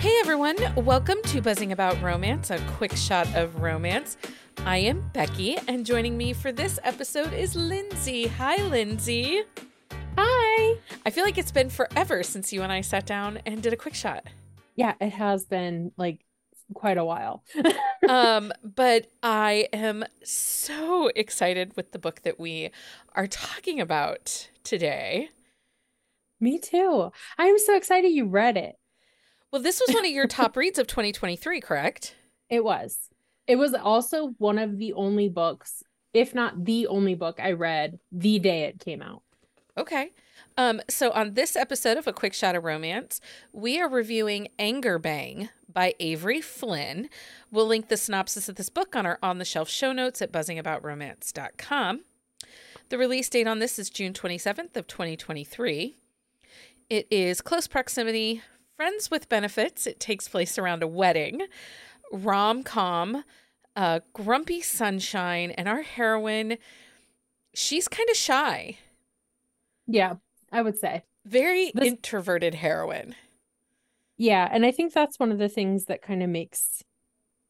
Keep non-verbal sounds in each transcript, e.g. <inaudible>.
Hey everyone, welcome to Buzzing About Romance, a quick shot of romance. I am Becky, and joining me for this episode is Lindsey. Hi, Lindsey. Hi. I feel like it's been forever since you and I sat down and did a quick shot. Yeah, it has been like quite a while. <laughs> um, but I am so excited with the book that we are talking about today. Me too. I'm so excited you read it. Well, this was one of your top reads of 2023, correct? It was. It was also one of the only books, if not the only book I read the day it came out. Okay. Um, so on this episode of A Quick Shot of Romance, we are reviewing Anger Bang by Avery Flynn. We'll link the synopsis of this book on our on the shelf show notes at buzzingaboutromance.com. The release date on this is June 27th of 2023. It is close proximity, friends with benefits. It takes place around a wedding, rom com, uh, grumpy sunshine, and our heroine, she's kind of shy. Yeah, I would say. Very this... introverted heroine. Yeah, and I think that's one of the things that kind of makes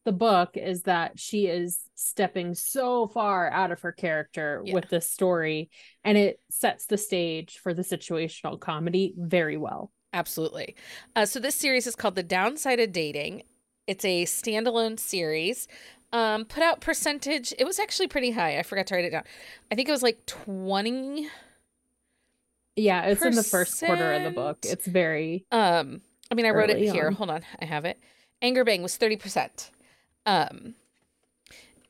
the book is that she is stepping so far out of her character yeah. with this story and it sets the stage for the situational comedy very well. Absolutely. Uh, so this series is called The Downside of Dating. It's a standalone series. Um, put out percentage. It was actually pretty high. I forgot to write it down. I think it was like 20 Yeah, it's in the first quarter of the book. It's very um I mean I wrote it here. On. Hold on. I have it. Anger Bang was 30%. Um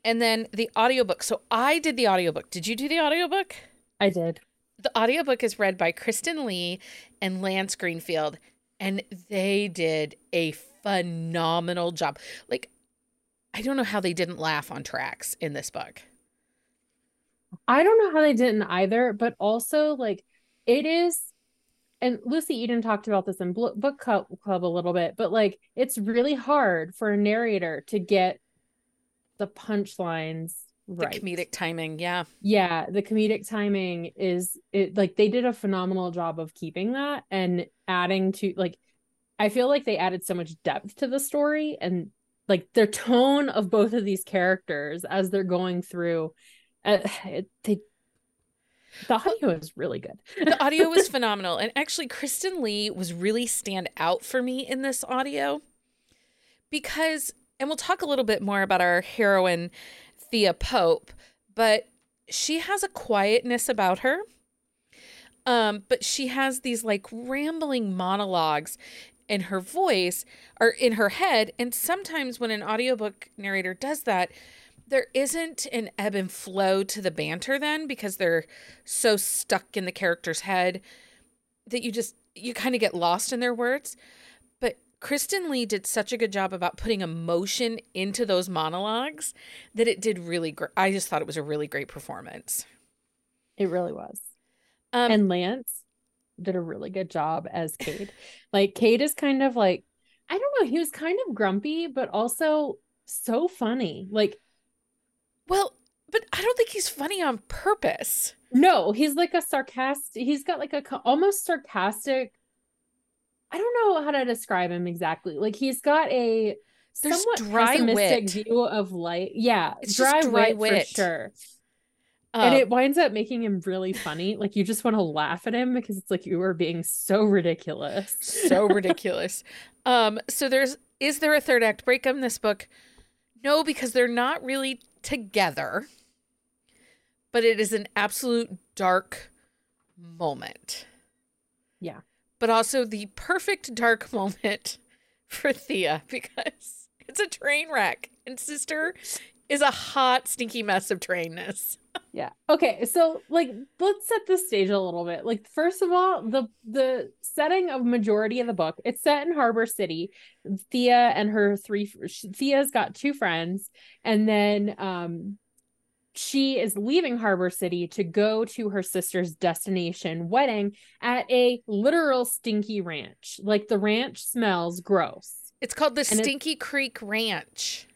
and then the audiobook. So I did the audiobook. Did you do the audiobook? I did. The audiobook is read by Kristen Lee and Lance Greenfield, and they did a phenomenal job. Like, I don't know how they didn't laugh on tracks in this book. I don't know how they didn't either, but also, like, it is and Lucy Eden talked about this in book club a little bit, but like it's really hard for a narrator to get the punchlines right. The comedic timing, yeah. Yeah, the comedic timing is it like they did a phenomenal job of keeping that and adding to like I feel like they added so much depth to the story and like their tone of both of these characters as they're going through uh, it, they the audio is really good. the audio was <laughs> phenomenal. And actually, Kristen Lee was really stand out for me in this audio because, and we'll talk a little bit more about our heroine Thea Pope, but she has a quietness about her. Um, but she has these like rambling monologues in her voice or in her head. And sometimes when an audiobook narrator does that, there isn't an ebb and flow to the banter then because they're so stuck in the character's head that you just you kind of get lost in their words. Kristen Lee did such a good job about putting emotion into those monologues that it did really great. I just thought it was a really great performance. It really was. Um, and Lance did a really good job as Cade. like Cade is kind of like I don't know, he was kind of grumpy but also so funny. Like well, but I don't think he's funny on purpose. No, he's like a sarcastic. He's got like a almost sarcastic I don't know how to describe him exactly. Like he's got a There's somewhat dry pessimistic wit. view of life. Yeah, it's dry, dry wit, wit, for sure. and it winds up making him really funny. Like you just want to laugh at him because it's like you are being so ridiculous. so <laughs> ridiculous. Um, so there's is there a third act break in this book? No, because they're not really together. But it is an absolute dark moment. Yeah but also the perfect dark <laughs> moment for Thea because it's a train wreck and sister is a hot, stinky mess of trainness. <laughs> yeah. Okay. So like let's set the stage a little bit. Like, first of all, the the setting of majority of the book, it's set in Harbor City. Thea and her three Thea's got two friends, and then um she is leaving Harbor City to go to her sister's destination wedding at a literal stinky ranch. Like the ranch smells gross. It's called the and Stinky Creek Ranch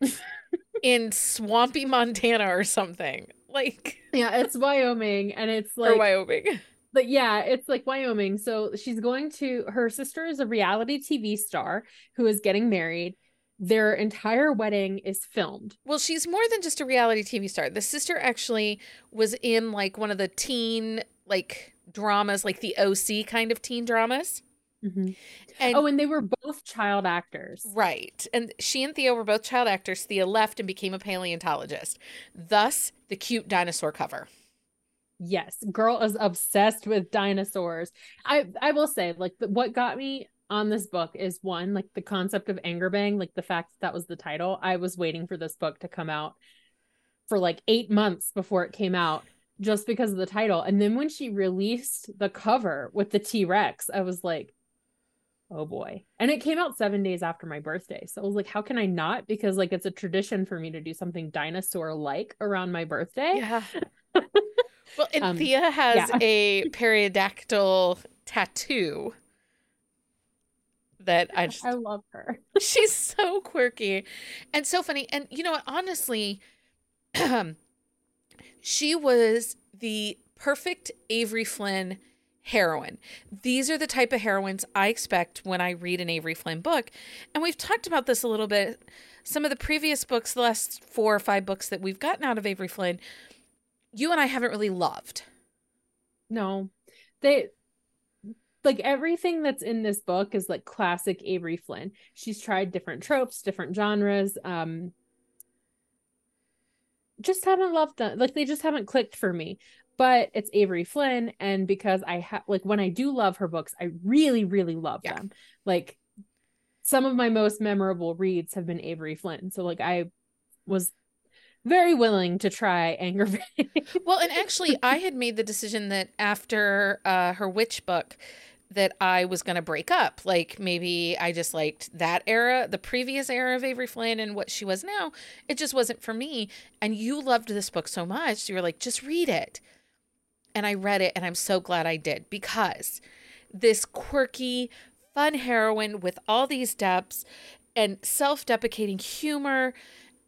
<laughs> in swampy Montana or something. Like Yeah, it's Wyoming and it's like or Wyoming. but yeah, it's like Wyoming. So she's going to her sister is a reality TV star who is getting married. Their entire wedding is filmed. Well, she's more than just a reality TV star. The sister actually was in like one of the teen like dramas, like the OC kind of teen dramas. Mm-hmm. And, oh, and they were both child actors. Right. And she and Thea were both child actors. Thea left and became a paleontologist. Thus, the cute dinosaur cover. Yes, girl is obsessed with dinosaurs. I I will say like what got me on this book is one like the concept of anger bang like the fact that, that was the title. I was waiting for this book to come out for like 8 months before it came out just because of the title. And then when she released the cover with the T-Rex, I was like oh boy. And it came out 7 days after my birthday. So I was like how can I not because like it's a tradition for me to do something dinosaur like around my birthday. Yeah. <laughs> Well, and um, Thea has yeah. a pterodactyl tattoo that I <laughs> just I love her. <laughs> she's so quirky and so funny. And you know what? Honestly, <clears throat> she was the perfect Avery Flynn heroine. These are the type of heroines I expect when I read an Avery Flynn book. And we've talked about this a little bit. Some of the previous books, the last four or five books that we've gotten out of Avery Flynn, you and I haven't really loved. No. They like everything that's in this book is like classic Avery Flynn. She's tried different tropes, different genres. Um just haven't loved them. Like they just haven't clicked for me. But it's Avery Flynn and because I have like when I do love her books, I really really love yeah. them. Like some of my most memorable reads have been Avery Flynn. So like I was very willing to try Anger <laughs> well, and actually, I had made the decision that after uh, her witch book, that I was going to break up. Like maybe I just liked that era, the previous era of Avery Flynn and what she was now. It just wasn't for me. And you loved this book so much. You were like, just read it. And I read it and I'm so glad I did because this quirky, fun heroine with all these depths and self deprecating humor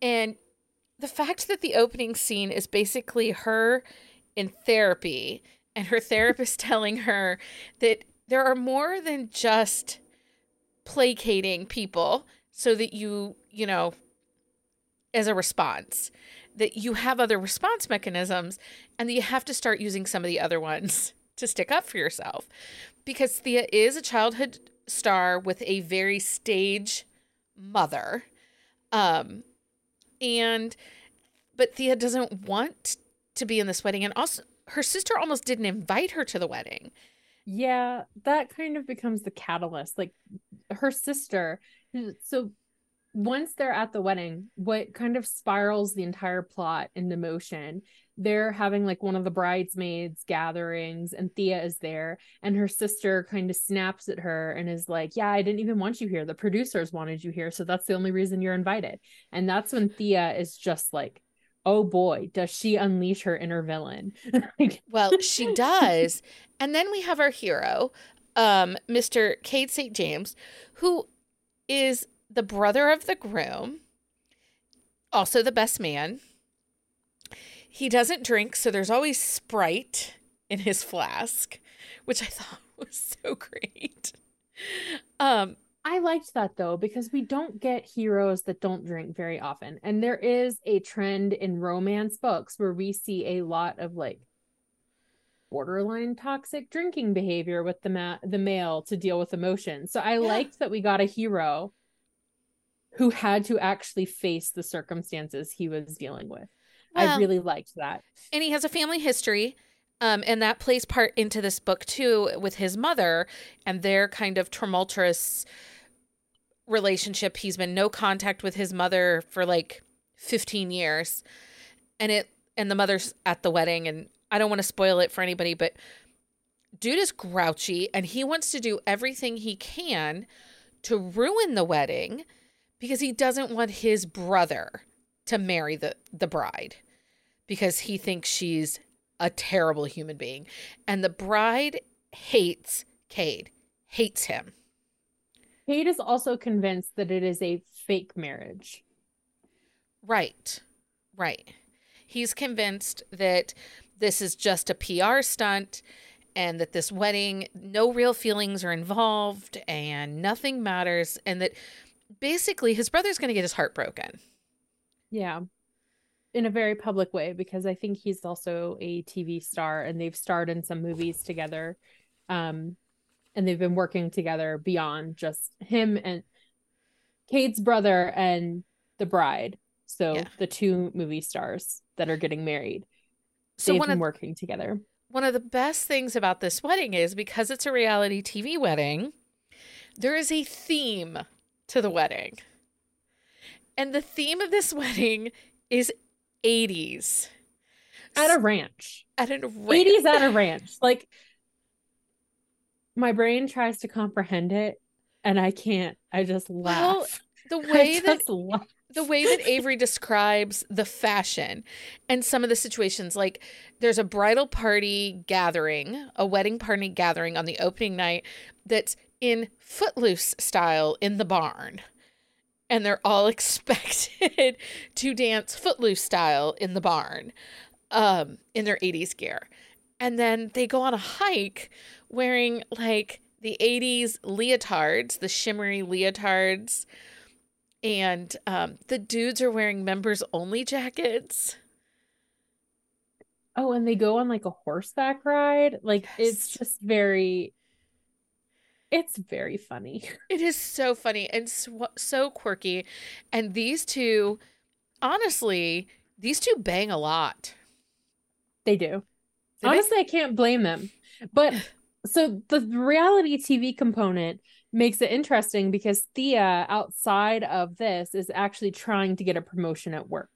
and the fact that the opening scene is basically her in therapy and her therapist <laughs> telling her that there are more than just placating people so that you, you know, as a response, that you have other response mechanisms and that you have to start using some of the other ones <laughs> to stick up for yourself. Because Thea is a childhood star with a very stage mother. Um, and but Thea doesn't want to be in this wedding and also her sister almost didn't invite her to the wedding. Yeah, that kind of becomes the catalyst. Like her sister, so once they're at the wedding, what kind of spirals the entire plot into motion? They're having like one of the bridesmaids gatherings, and Thea is there, and her sister kind of snaps at her and is like, Yeah, I didn't even want you here. The producers wanted you here, so that's the only reason you're invited. And that's when Thea is just like, Oh boy, does she unleash her inner villain. <laughs> well, she <laughs> does. And then we have our hero, um, Mr. Cade St. James, who is the brother of the groom, also the best man. He doesn't drink, so there's always Sprite in his flask, which I thought <laughs> was so great. Um, I liked that though because we don't get heroes that don't drink very often. And there is a trend in romance books where we see a lot of like borderline toxic drinking behavior with the ma- the male to deal with emotions. So I yeah. liked that we got a hero who had to actually face the circumstances he was dealing with. Well, I really liked that. And he has a family history. Um, and that plays part into this book too with his mother and their kind of tumultuous relationship. He's been no contact with his mother for like 15 years. And it and the mother's at the wedding and I don't want to spoil it for anybody, but dude is grouchy and he wants to do everything he can to ruin the wedding because he doesn't want his brother to marry the the bride because he thinks she's a terrible human being. And the bride hates Cade, hates him. Cade is also convinced that it is a fake marriage. Right. Right. He's convinced that this is just a PR stunt and that this wedding, no real feelings are involved and nothing matters, and that basically his brother's going to get his heart broken. Yeah. In a very public way, because I think he's also a TV star and they've starred in some movies together. Um, and they've been working together beyond just him and Cade's brother and the bride. So Yeah. the two movie stars that are getting married. So they've been of working together. one of the best things about this wedding is because it's a reality TV wedding, there is a theme to the wedding. And the theme of this <laughs> wedding is 80s. At a ranch. At a ra- 80s at a <laughs> ranch. Like my brain tries to comprehend it and I can't. I just Well, laugh. the <laughs> I way that laugh. the way that Avery describes the fashion and some of the situations like there's a bridal party gathering, a wedding party gathering on the opening night that's in footloose style in the barn. And they're all <laughs> expected to dance footloose style in the barn um in their 80s gear. And then they go on a hike wearing like the 80s leotards, the shimmery leotards and um, the dudes are wearing members only jackets. Oh, and they go on like a horseback ride. Like it's just very it's very funny. <laughs> It is so funny and so, so quirky. And these two, honestly, these two bang a lot. They do. They bang- Honestly, I can't blame them. But <sighs> so the reality TV component makes it interesting because Thea, outside of this, is actually trying to get a promotion at work.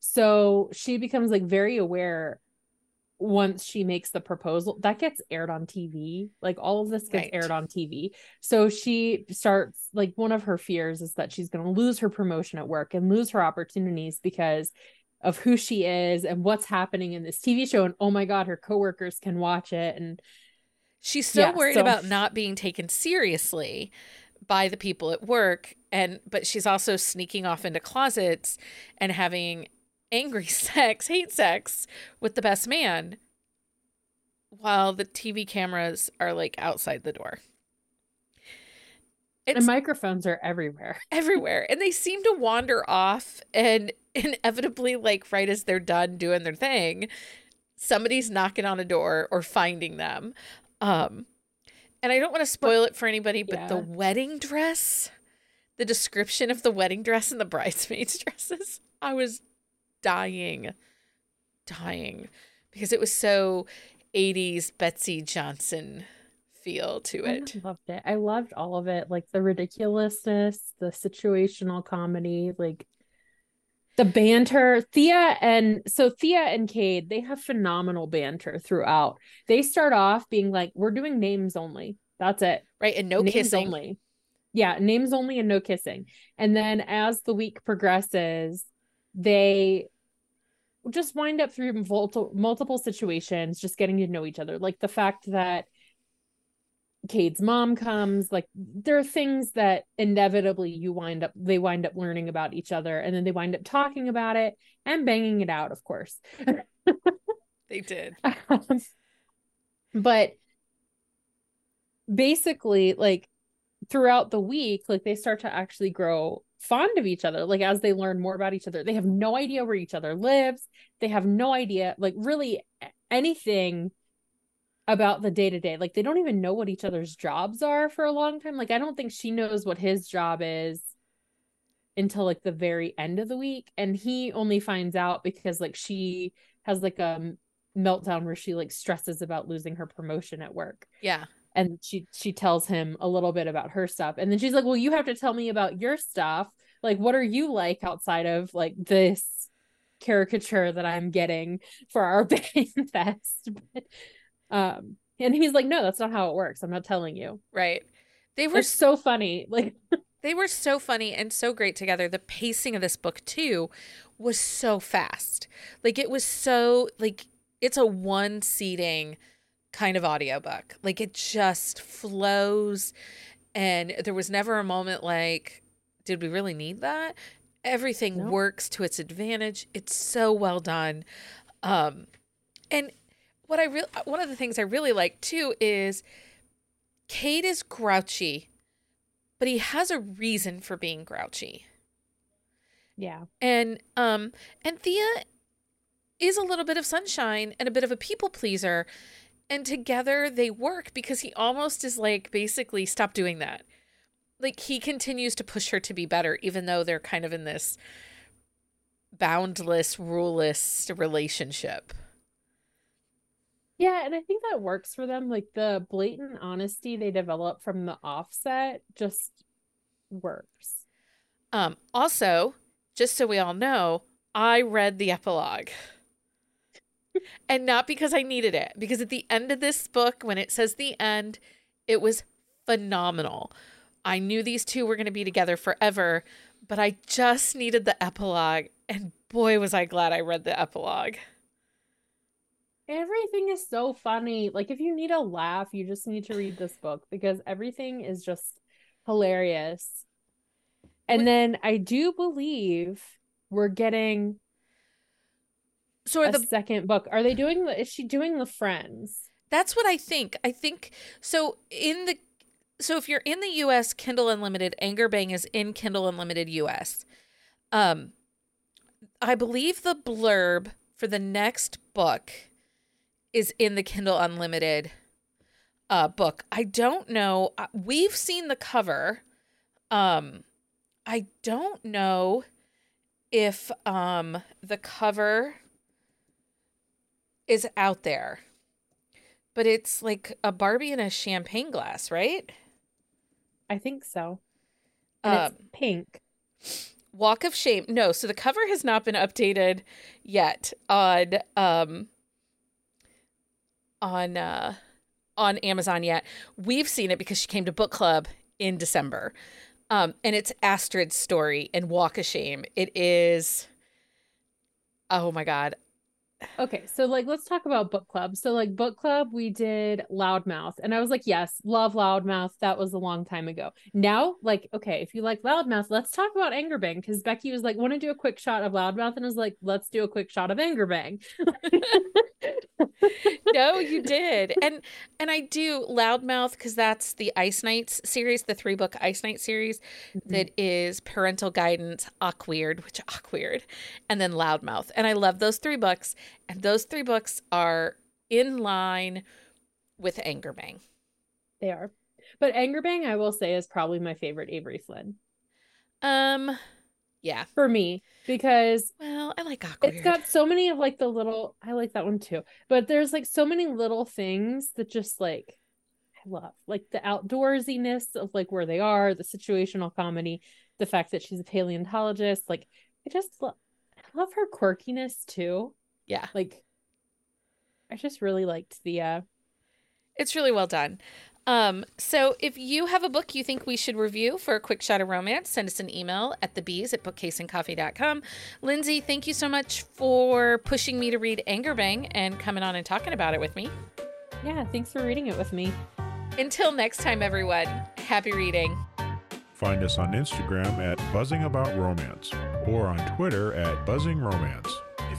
So she becomes like very aware once she makes the proposal that gets aired on TV. Like all of this gets Right. aired on TV. So she starts like one of her fears is that she's going to lose her promotion at work and lose her opportunities because of who she is and what's happening in this TV show. And oh my God, her coworkers can watch it. And She's so Yeah, worried so- about not being taken seriously by the people at work and but she's also sneaking off into closets and having angry <laughs> sex, hate sex with the best man while the TV cameras are like outside the door. It's and microphones are everywhere. <laughs> everywhere and they seem to wander off and <laughs> inevitably like right as they're done doing their thing somebody's knocking on a door or finding them um and i don't want to spoil it for anybody but the wedding dress the description of the wedding dress and the bridesmaids dresses i was dying dying because it was so 80s betsey johnson feel to it I loved it. I loved all of it. Like the ridiculousness, the situational comedy, like the banter. Thea and so Thea and Cade, they have phenomenal banter throughout. They start off being like, we're doing names only. That's it. right and no names kissing only. Yeah, names only and no kissing. And then as the week progresses, they just wind up through multiple multiple situations, just getting to know each other. Like the fact that Cade's mom comes, like there are things that inevitably you wind up they wind up learning about each other and then they wind up talking about it and banging it out, of course. <laughs> they did Um, <laughs> but basically like throughout the week like they start to actually grow fond of each other like as they learn more about each other. They have no idea where each other lives. They have no idea like really anything about the day to day like they don't even know what each other's jobs are for a long time. Like i don't think she knows what his job is until like the very end of the week. And he only finds out because like she has like a meltdown where she like stresses about losing her promotion at work. Yeah and she she tells him a little bit about her stuff. And then she's like well you have to tell me about your stuff. Like what are you like outside of like this caricature that i'm getting for our <laughs> bang fest? But, um and he's like no that's not how it works. I'm not telling you. Right. They were it's so funny like <laughs> They were so funny and so great together. The pacing of this book too was so fast. Like it was so like it's a one seating kind of audiobook. Like it just flows and there was never a moment like did we really need that? Everything works to its advantage. It's so well done. Um and what I really one of the things I really like too is Cade is grouchy, but he has a reason for being grouchy. Yeah. And um and Thea is a little bit of sunshine and a bit of a people pleaser. And together they work because he almost is like basically stop doing that. Like he continues to push her to be better, even though they're kind of in this boundless, ruleless relationship. Yeah, and I think that works for them. Like the blatant honesty they develop from the offset just works. Um, also, just so we all know, I read the epilogue. And not because I needed it, because at the end of this book, when it says the end, it was phenomenal. I knew these two were going to be together forever, but I just needed the epilogue. And boy, was I glad I read the epilogue. Everything is so funny. Like, if you need a laugh, you just need to read this book because everything is just hilarious. And then I do believe we're getting so the second book. Are they doing the is she doing the friends? That's what I think. I think so in the so if you're in the US Kindle Unlimited Anger Bang is in Kindle Unlimited US. Um I believe the blurb for the next book is in the Kindle Unlimited uh book. I don't know. uh, We've seen the cover. Um I don't know if um the cover is out there. But it's like a Barbie in a champagne glass, right? I think so. And Um, it's pink. Walk of Shame. No, so the cover has not been updated yet on um on uh on Amazon yet. We've seen it because she came to book club in December. Um and it's Astrid's story and Walk of Shame. It is Oh my god. Okay, so like let's talk about book club. So like book club, we did Loudmouth, and I was like, yes, love Loudmouth. That was a long time ago. Now, like, okay, if you like Loudmouth, let's talk about Anger Bang because Becky was like, want to do a quick shot of Loudmouth, and I was like, let's do a quick shot of Anger Bang. <laughs> no, you did. And and I do Loudmouth because that's the Ice Knights series, the three book Ice Knight series that is parental guidance, awkward, which awkward, and then Loudmouth. And I love those three books. And those three books are in line with Anger Bang. They are. But Anger Bang, I will say, is probably my favorite Avery Flynn Um yeah. for me because Well, I like awkward. it's got so many of like the little I like that one too. But there's like so many little things that just like I love. Like the outdoorsiness of like where they are, the situational comedy, the fact that she's a paleontologist. Like I just love I love her quirkiness too. yeah. Like I just really liked the uh It's really well done. Um, so if you have a book you think we should review for a quick shot of romance, send us an email at the bees at bookcaseandcoffee.com. Lindsey, thank you so much for pushing me to read Anger Bang and coming on and talking about it with me. yeah, thanks for reading it with me. Until next time, everyone, happy reading. Find us on Instagram at Buzzing About Romance or on Twitter at Buzzing Romance.